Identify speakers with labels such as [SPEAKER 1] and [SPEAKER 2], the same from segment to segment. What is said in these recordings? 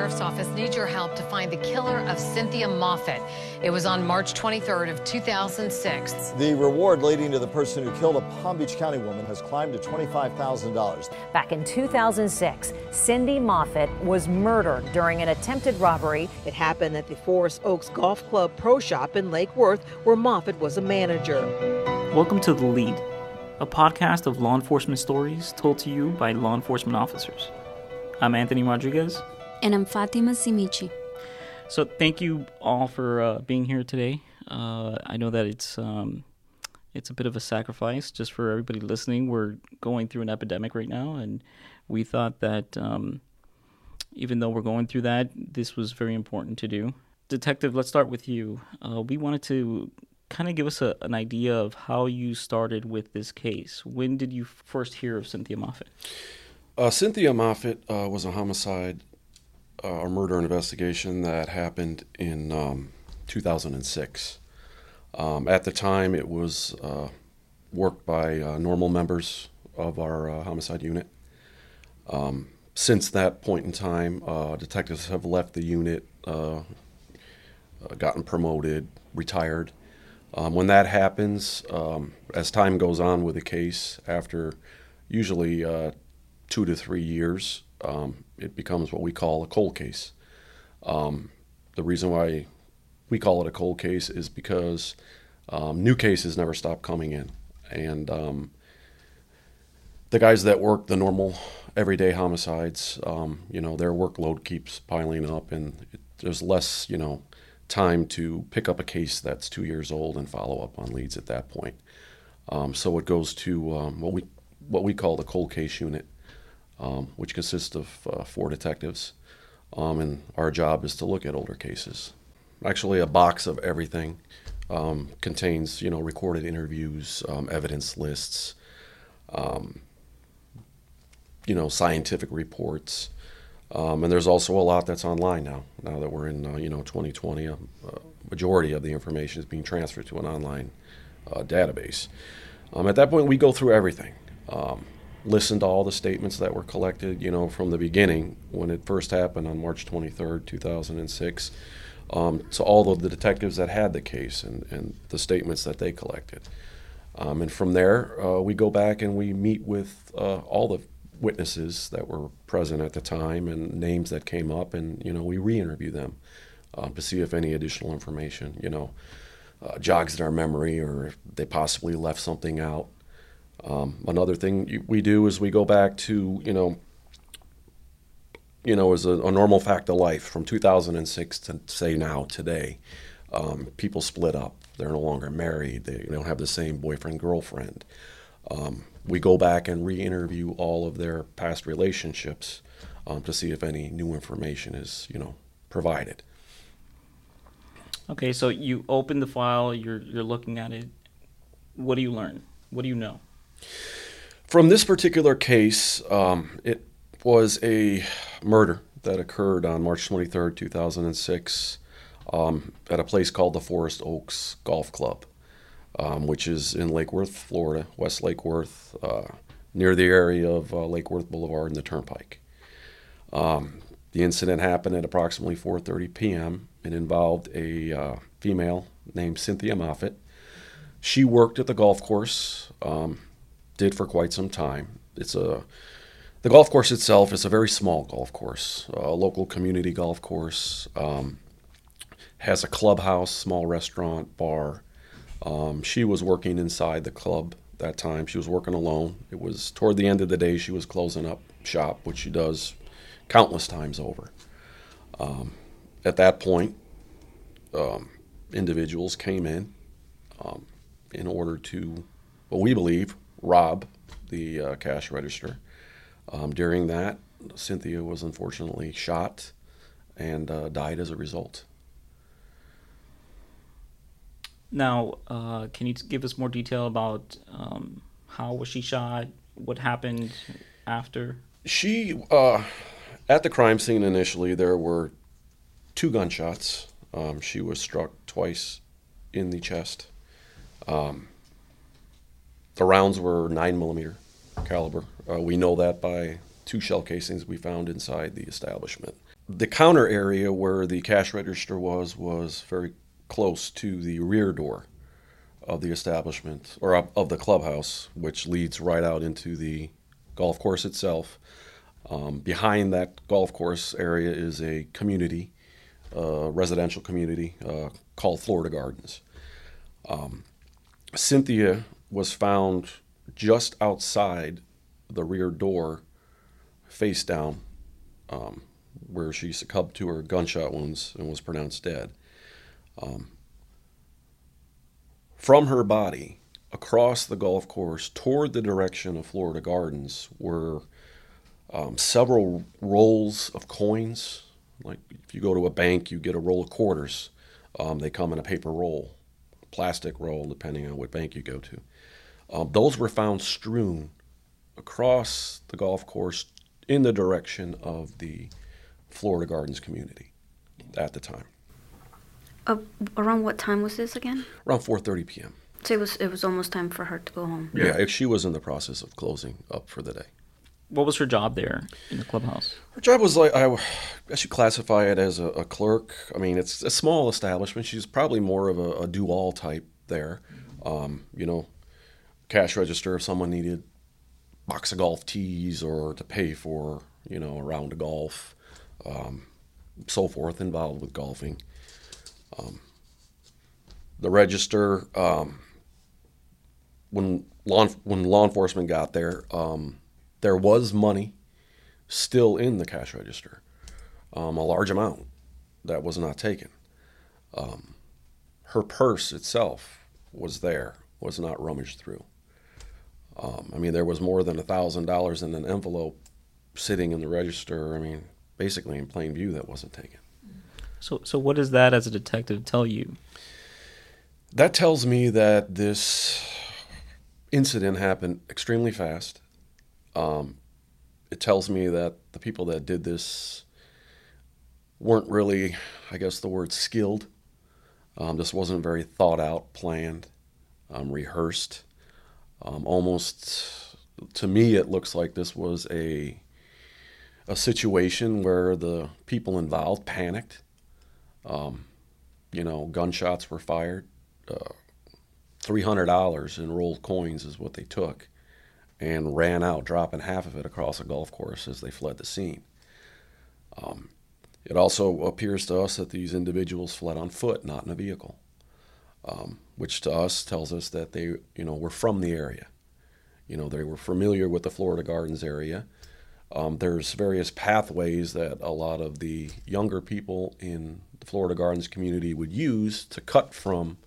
[SPEAKER 1] Sheriff's Office needs your help to find the killer of Cynthia Moffett. It was on March 23rd of 2006.
[SPEAKER 2] The reward leading to the person who killed a Palm Beach County woman has climbed to $25,000.
[SPEAKER 3] Back in 2006, Cindy Moffett was murdered during an attempted robbery.
[SPEAKER 4] It happened at the Forest Oaks Golf Club Pro Shop in Lake Worth, where Moffett was a manager.
[SPEAKER 5] Welcome to The Lead, a podcast of law enforcement stories told to you by law enforcement officers. I'm Anthony Rodriguez.
[SPEAKER 6] And I'm Fatima Simichi.
[SPEAKER 5] So, thank you all for uh, being here today. Uh, I know that it's um, it's a bit of a sacrifice just for everybody listening. We're going through an epidemic right now, and we thought that um, even though we're going through that, this was very important to do. Detective, let's start with you. Uh, we wanted to kind of give us a, an idea of how you started with this case. When did you first hear of Cynthia Moffett?
[SPEAKER 7] Uh, Cynthia Moffett uh, was a homicide uh, murder investigation that happened in um, 2006. Um, at the time, it was uh, worked by uh, normal members of our uh, homicide unit. Um, since that point in time, detectives have left the unit, gotten promoted, retired. Um, when that happens, um, as time goes on with the case, after usually two to three years, um, it becomes what we call a cold case. Um, the reason why we call it a cold case is because um, new cases never stop coming in. And um, the guys that work the normal everyday homicides, um, you know, their workload keeps piling up and it, there's less, you know, time to pick up a case that's two years old and follow up on leads at that point. Um, so it goes to what we what we call the cold case unit um, which consists of uh, four detectives. Um, and our job is to look at older cases. Actually, a box of everything um, contains, you know, recorded interviews, um, evidence lists, um, you know, scientific reports. Um, and there's also a lot that's online now. Now that we're in, uh, you know, 2020, a, majority of the information is being transferred to an online uh, database. at that point, we go through everything. Listened to all the statements that were collected, you know, from the beginning when it first happened on March 23rd, 2006, um, to all of the detectives that had the case and, and the statements that they collected. Um, and from there, uh, we go back and we meet with uh, all the witnesses that were present at the time and names that came up, and you know, we re-interview them um, to see if any additional information, you know, uh, jogs in our memory or if they possibly left something out. Um, another thing we do is we go back to you know you know as a, a normal fact of life from 2006 to say now today um, people split up. They're no longer married. They don't have the same boyfriend girlfriend. Um, we go back and re-interview all of their past relationships um, to see if any new information is you know provided.
[SPEAKER 5] Okay so you open the file you're you're looking at it. What do you learn? What do you know
[SPEAKER 7] from this particular case, um, it was a murder that occurred on March 23rd, 2006, um, at a place called the Forest Oaks Golf Club, um, which is in Lake Worth, Florida, West Lake Worth, uh, near the area of uh, Lake Worth Boulevard and the Turnpike. Um, the incident happened at approximately 4:30 p.m. and involved a uh, female named Cynthia Moffett. She worked at the golf course. Um, did for quite some time. It's a the golf course itself is a very small golf course, a local community golf course. Um, has a clubhouse, small restaurant, bar. Um, she was working inside the club that time. She was working alone. It was toward the end of the day. She was closing up shop, which she does countless times over. Um, at that point, um, individuals came in um, in order to, what we believe, rob the uh, cash register. Um, during that, Cynthia was unfortunately shot and uh, died as a result.
[SPEAKER 5] Now, uh, can you give us more detail about um, how was she shot? What happened after?
[SPEAKER 7] She, uh, at the crime scene initially, there were two gunshots. Um, she was struck twice in the chest. Um, the rounds were nine millimeter caliber. Uh, we know that by two shell casings we found inside the establishment. the counter area where the cash register was was very close to the rear door of the establishment or of, the clubhouse, which leads right out into the golf course itself. Um, behind that golf course area is a community, uh, residential community uh, called Florida Gardens. Um, Cynthia was found just outside the rear door, face down, um, where she succumbed to her gunshot wounds and was pronounced dead. Um, from her body, across the golf course toward the direction of Florida Gardens, were um, several rolls of coins. Like if you go to a bank, you get a roll of quarters. Um, they come in a paper roll, plastic roll, depending on what bank you go to. Um, those were found strewn across the golf course in the direction of the Florida Gardens community at the time.
[SPEAKER 6] Uh, around what time was this again?
[SPEAKER 7] Around 4:30 p.m.
[SPEAKER 6] So it was it was almost time for her to go home.
[SPEAKER 7] Yeah, she was in the process of closing up for the day.
[SPEAKER 5] What was her job there in the clubhouse?
[SPEAKER 7] Her job was like I, I should classify it as a, a, clerk. I mean, it's a small establishment. She's probably more of a, a do-all type there. Um, you know, cash register if someone needed box of golf tees or to pay for you know a round of golf, um, so forth involved with golfing. Um, the register um, when law when law enforcement got there, um, there was money still in the cash register, um, a large amount that was not taken. Um, her purse itself was there, was not rummaged through. Um, I mean, there was more than a thousand dollars in an envelope sitting in the register. I mean, basically in plain view that wasn't taken.
[SPEAKER 5] So, so what does that as a detective tell you?
[SPEAKER 7] That tells me that this incident happened extremely fast. Um, it tells me that the people that did this weren't really, I guess the word skilled. Um, this wasn't very thought out, planned, um, rehearsed. Um, almost to me, it looks like this was a a situation where the people involved panicked. Um, you know, gunshots were fired. Uh, Three hundred dollars in rolled coins is what they took, and ran out, dropping half of it across a golf course as they fled the scene. Um, it also appears to us that these individuals fled on foot, not in a vehicle, um, which to us tells us that they, you know, were from the area. You know, they were familiar with the Florida Gardens area. Um, there's various pathways that a lot of the younger people in the Florida Gardens community would use to cut from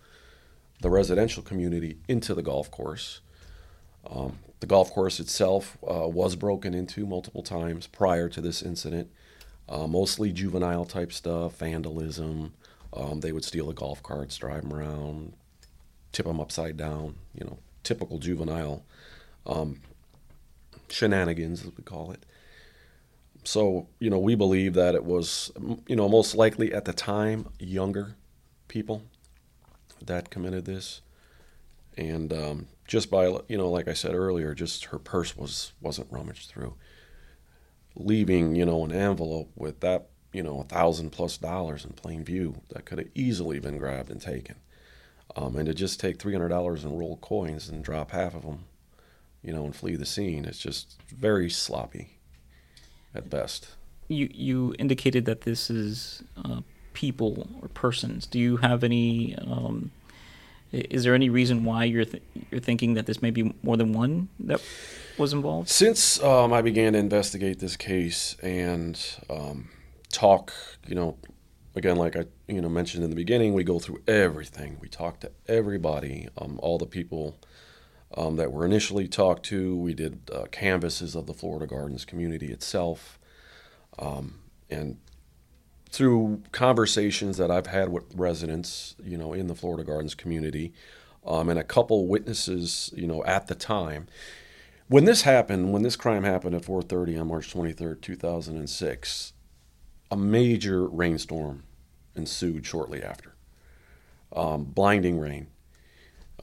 [SPEAKER 7] the residential community into the golf course. Um, the golf course itself uh, was broken into multiple times prior to this incident, uh, mostly juvenile type stuff, vandalism. Um, they would steal the golf carts, drive them around, tip them upside down, you know, typical juvenile um, shenanigans, as we call it. So, you know, we believe that it was, you know, most likely at the time, younger people that committed this, and um, just by you know, like I said earlier, just her purse was wasn't rummaged through, leaving you know an envelope with that you know a thousand plus dollars in plain view that could have easily been grabbed and taken, um, and to just take three hundred dollars in roll coins and drop half of them, you know, and flee the scene, it's just very sloppy, at best.
[SPEAKER 5] You you indicated that this is uh, people or persons. Do you have any? Um, is there any reason why you're th- you're thinking that this may be more than one that was involved?
[SPEAKER 7] Since um, I began to investigate this case and um, talk, you know, again, like I you know mentioned in the beginning, we go through everything. We talk to everybody, um, all the people. Um, that were initially talked to. We did uh, canvases of the Florida Gardens community itself. Um, and through conversations that I've had with residents, you know, in the Florida Gardens community, um, and a couple witnesses, you know, at the time. When this happened, when this crime happened at 4:30 on March 23rd, 2006, a major rainstorm ensued shortly after. Um, blinding rain.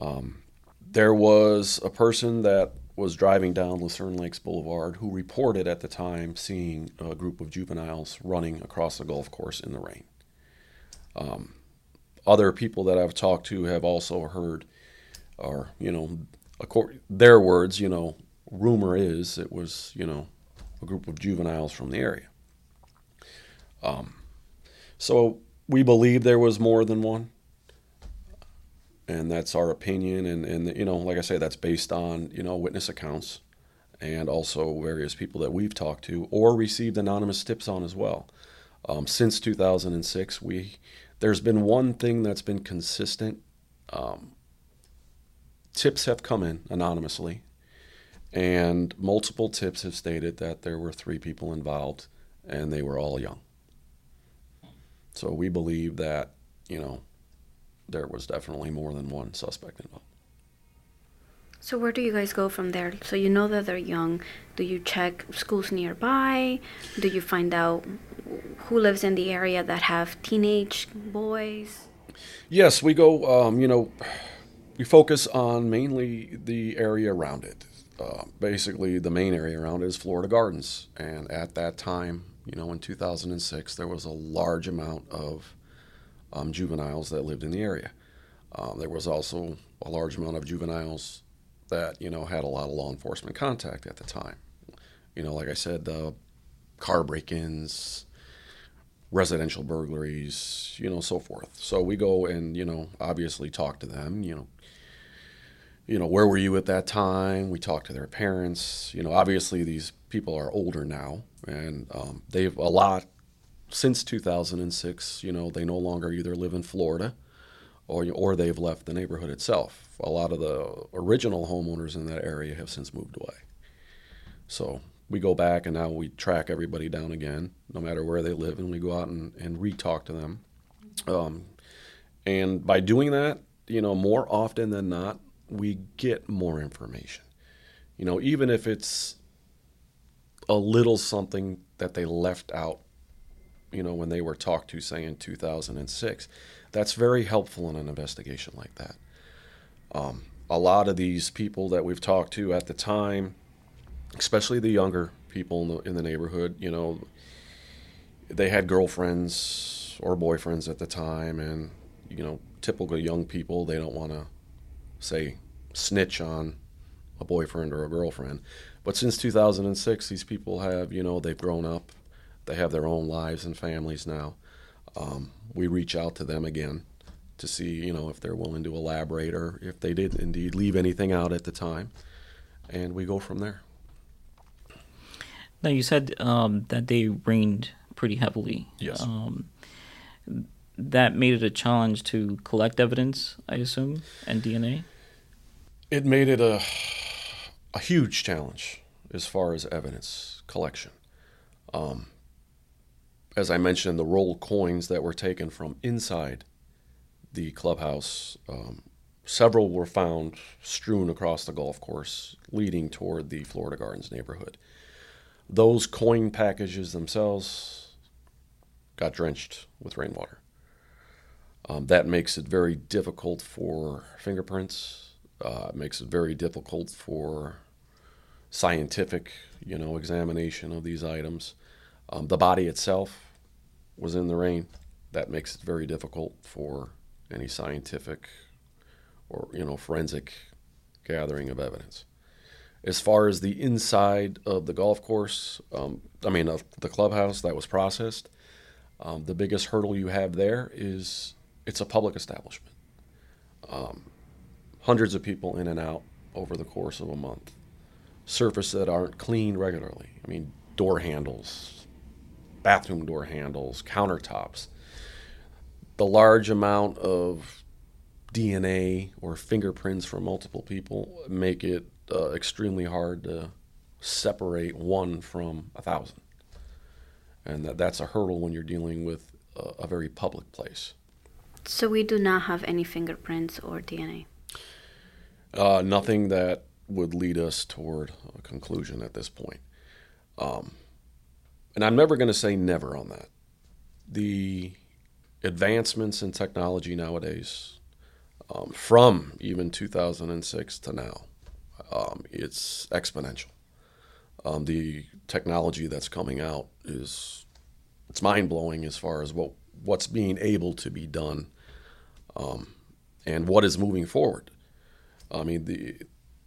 [SPEAKER 7] Um, there was a person that was driving down Lucerne Lakes Boulevard who reported at the time seeing a group of juveniles running across the golf course in the rain. Um, other people that I've talked to have also heard, or, you know, their words, you know, rumor is it was, you know, a group of juveniles from the area. Um, so we believe there was more than one and that's our opinion. And, and you know, like I say, that's based on you know witness accounts and also various people that we've talked to or received anonymous tips on as well. Um, since 2006, we there's been one thing that's been consistent. Um, tips have come in anonymously, and multiple tips have stated that there were three people involved, and they were all young. So we believe that you know there was definitely more than one suspect involved.
[SPEAKER 6] So where do you guys go from there? So you know that they're young. Do you check schools nearby? Do you find out who lives in the area that have teenage boys?
[SPEAKER 7] Yes, we go. Um, you know, we focus on mainly the area around it. Uh, basically, the main area around it is Florida Gardens, and at that time, you know, in 2006, there was a large amount of um, juveniles that lived in the area. Um, there was also a large amount of juveniles that you know had a lot of law enforcement contact at the time. You know, like I said, uh, car break-ins, residential burglaries, you know, so forth. So we go and you know obviously talk to them. You know, you know where were you at that time? We talk to their parents. You know, obviously these people are older now, and um, they've a lot since 2006, you know, they no longer either live in Florida or, or they've left the neighborhood itself. A lot of the original homeowners in that area have since moved away. So we go back and now we track everybody down again, no matter where they live, and we go out and, and re talk to them. Um, and by doing that, you know, more often than not, we get more information. You know, even if it's a little something that they left out you know, when they were talked to, say, in 2006. That's very helpful in an investigation like that. Um, a lot of these people that we've talked to at the time, especially the younger people in the, in the neighborhood, you know, they had girlfriends or boyfriends at the time, and, you know, typical young people, they don't want to, say, snitch on a boyfriend or a girlfriend. But since 2006, these people have, you know, they've grown up they have their own lives and families now. Um, we reach out to them again to see, you know, if they're willing to elaborate or if they did indeed leave anything out at the time, and we go from there.
[SPEAKER 5] Now you said um, that they rained pretty heavily.
[SPEAKER 7] Yes.
[SPEAKER 5] Um, that made it a challenge to collect evidence, I assume, and DNA.
[SPEAKER 7] It made it a a huge challenge as far as evidence collection. Um, as I mentioned, the rolled coins that were taken from inside the clubhouse, um, several were found strewn across the golf course leading toward the Florida Gardens neighborhood. Those coin packages themselves got drenched with rainwater. Um, that makes it very difficult for fingerprints. Uh, makes it very difficult for scientific, you know, examination of these items. Um, the body itself was in the rain. That makes it very difficult for any scientific or you know forensic gathering of evidence. As far as the inside of the golf course, um, I mean the clubhouse that was processed, um, the biggest hurdle you have there is it's a public establishment. Um, hundreds of people in and out over the course of a month. Surfaces that aren't cleaned regularly. I mean, door handles, bathroom door handles, countertops. The large amount of DNA or fingerprints from multiple people make it uh, extremely hard to separate one from a thousand. And that, that's a hurdle when you're dealing with a, a very public place.
[SPEAKER 6] So we do not have any fingerprints or DNA?
[SPEAKER 7] Uh, nothing that would lead us toward a conclusion at this point. Um, and I'm never going to say never on that. The advancements in technology nowadays, um, from even 2006 to now, um, it's exponential. Um, the technology that's coming out is it's mind blowing as far as what what's being able to be done um, and what is moving forward. I mean, the,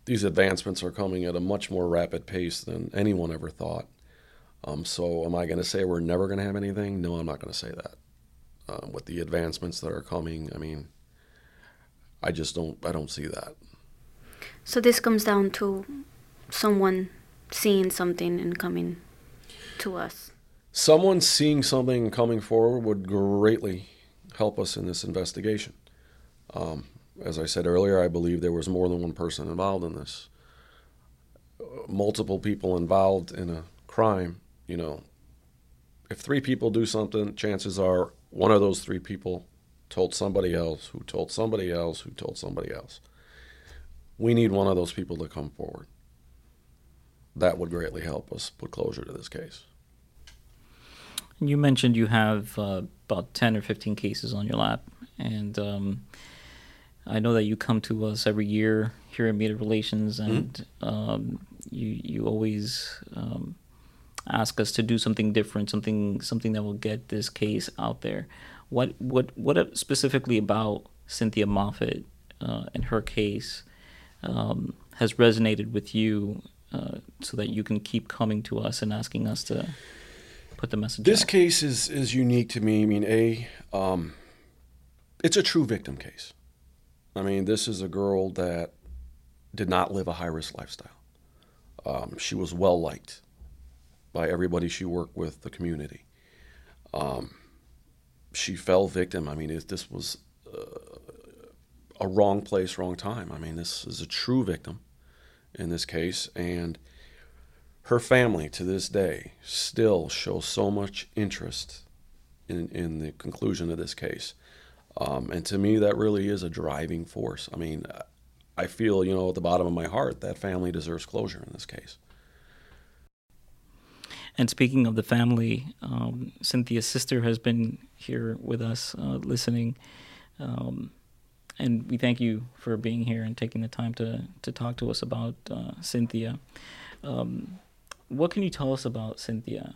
[SPEAKER 7] these advancements are coming at a much more rapid pace than anyone ever thought. Um, so, am I going to say we're never going to have anything? No, I'm not going to say that. Uh, with the advancements that are coming, I mean, I just don't. I don't see that.
[SPEAKER 6] So this comes down to someone seeing something and coming to us.
[SPEAKER 7] Someone seeing something coming forward would greatly help us in this investigation. Um, as I said earlier, I believe there was more than one person involved in this. multiple people involved in a crime, you know, if three people do something, chances are one of those three people told somebody else, who told somebody else, who told somebody else. We need one of those people to come forward. That would greatly help us put closure to this case.
[SPEAKER 5] You mentioned you have uh, about 10 or 15 cases on your lap, and um, I know that you come to us every year here at Media Relations, mm-hmm. and mm-hmm. um, you you always um, ask us to do something different, something something that will get this case out there. What what what specifically about Cynthia Moffett uh, and her case um, has resonated with you, uh, so that you can keep coming to us and asking us to put the message.
[SPEAKER 7] This
[SPEAKER 5] out?
[SPEAKER 7] case is is unique to me. I mean, a um, it's a true victim case. I mean, this is a girl that did not live a high risk lifestyle. Um, she was well liked by everybody she worked with, the community. Um, she fell victim. I mean, it, this was uh, a wrong place, wrong time. I mean, this is a true victim in this case, and her family to this day still shows so much interest in, in the conclusion of this case. Um, and to me, that really is a driving force. I mean, I feel, you know, at the bottom of my heart, that family deserves closure in this case.
[SPEAKER 5] And speaking of the family, um, Cynthia's sister has been here with us uh, listening. Um, and we thank you for being here and taking the time to, to talk to us about uh, Cynthia. Um, what can you tell us about Cynthia?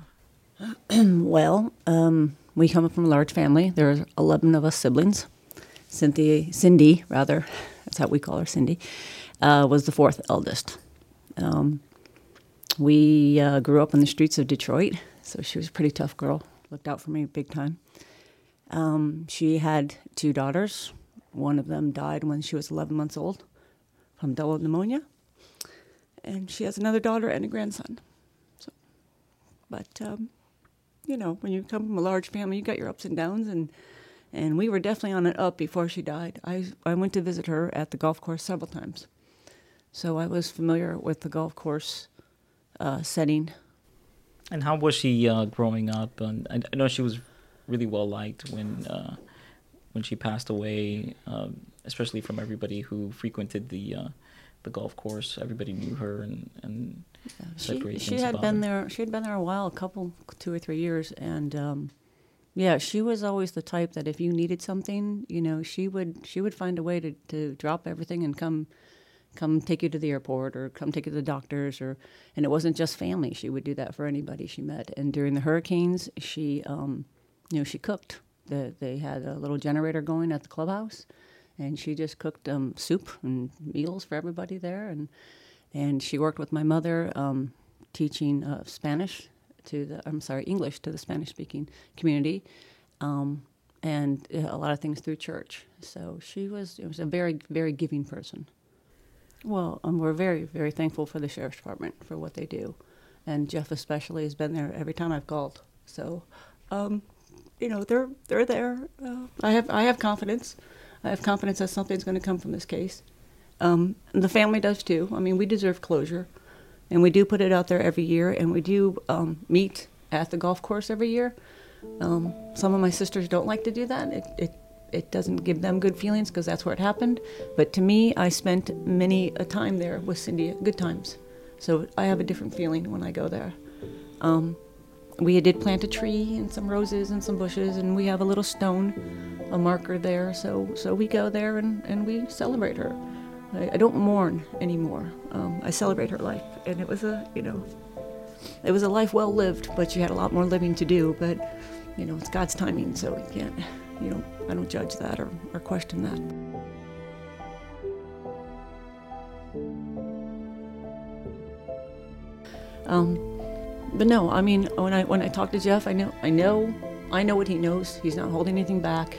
[SPEAKER 8] well, um, we come from a large family. There are 11 of us siblings. Cynthia, Cindy, rather, that's how we call her, Cindy, uh, was the fourth eldest. Um, we uh, grew up in the streets of Detroit, so she was a pretty tough girl. Looked out for me big time. Um, she had two daughters. One of them died when she was 11 months old from double pneumonia, and she has another daughter and a grandson. But um, you know, when you come from a large family, you got your ups and downs, and and we were definitely on an up before she died. I I went to visit her at the golf course several times, so I was familiar with the golf course uh, setting.
[SPEAKER 5] And how was she uh, growing up? And I, know she was really well liked when uh, when she passed away, um, especially from everybody who frequented the uh, the golf course. Everybody knew her and and
[SPEAKER 8] yeah, she, she had been
[SPEAKER 5] her.
[SPEAKER 8] there. She had been there a while, a couple, two or three years, and um, yeah, she was always the type that if you needed something, you know, she would she would find a way to to drop everything and come come take you to the airport or come take you to the doctors or and it wasn't just family she would do that for anybody she met and during the hurricanes she um, you know she cooked the, they had a little generator going at the clubhouse and she just cooked um, soup and meals for everybody there and and she worked with my mother um, teaching uh, Spanish to the I'm sorry English to the Spanish speaking community um, and uh, a lot of things through church so she was was a very very giving person well, um, we're very, very thankful for the sheriff's department for what they do, and Jeff especially has been there every time I've called. So, um, you know, they're they're there. Uh, I have I have confidence. I have confidence that something's going to come from this case. Um, the family does too. I mean, we deserve closure, and we do put it out there every year, and we do um, meet at the golf course every year. Um, some of my sisters don't like to do that. It, it it doesn't give them good feelings because that's where it happened. But to me, I spent many a time there with Cindy, good times. So I have a different feeling when I go there. Um, we did plant a tree and some roses and some bushes, and we have a little stone, a marker there. So so we go there and, and we celebrate her. I, I don't mourn anymore. Um, I celebrate her life, and it was a you know, it was a life well lived. But she had a lot more living to do. But you know, it's God's timing, so you can't, you know, I don't judge that or, or question that. Um, but no, I mean, when I when I talk to Jeff, I know I know I know what he knows. He's not holding anything back.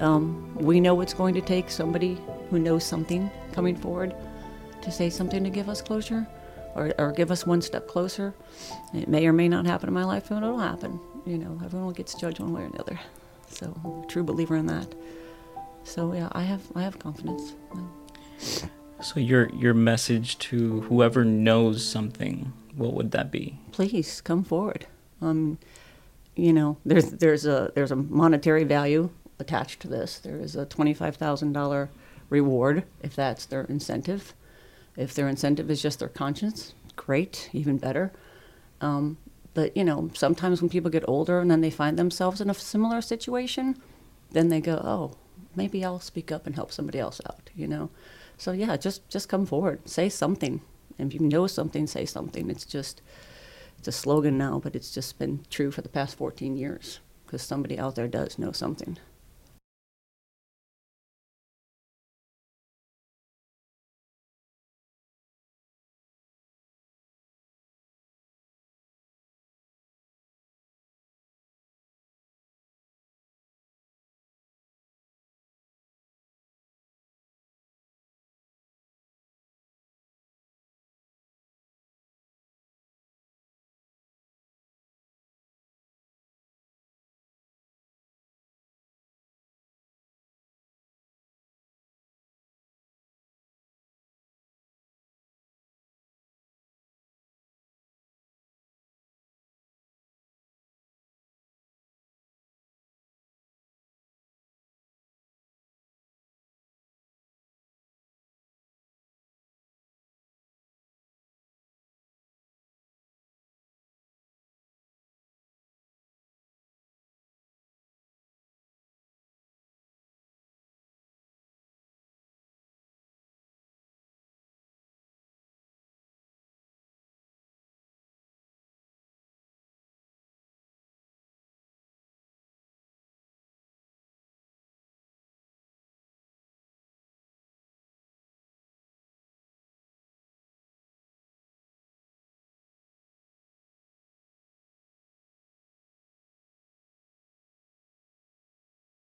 [SPEAKER 8] Um, we know it's going to take somebody who knows something coming forward to say something to give us closure or, or give us one step closer. It may or may not happen in my life, but it'll happen. You know, everyone gets judged one way or the other. So I'm a true believer in that. So yeah, I have I have confidence.
[SPEAKER 5] So your your message to whoever knows something, what would that be?
[SPEAKER 8] Please come forward. Um, you know, there's there's a there's a monetary value attached to this. There is a twenty five thousand dollar reward if that's their incentive. If their incentive is just their conscience, great, even better. Um, but you know, sometimes when people get older and then they find themselves in a similar situation, then they go, "Oh, maybe I'll speak up and help somebody else out." You know, so yeah, just just come forward, say something. If you know something, say something. It's just it's a slogan now, but it's just been true for the past 14 years because somebody out there does know something.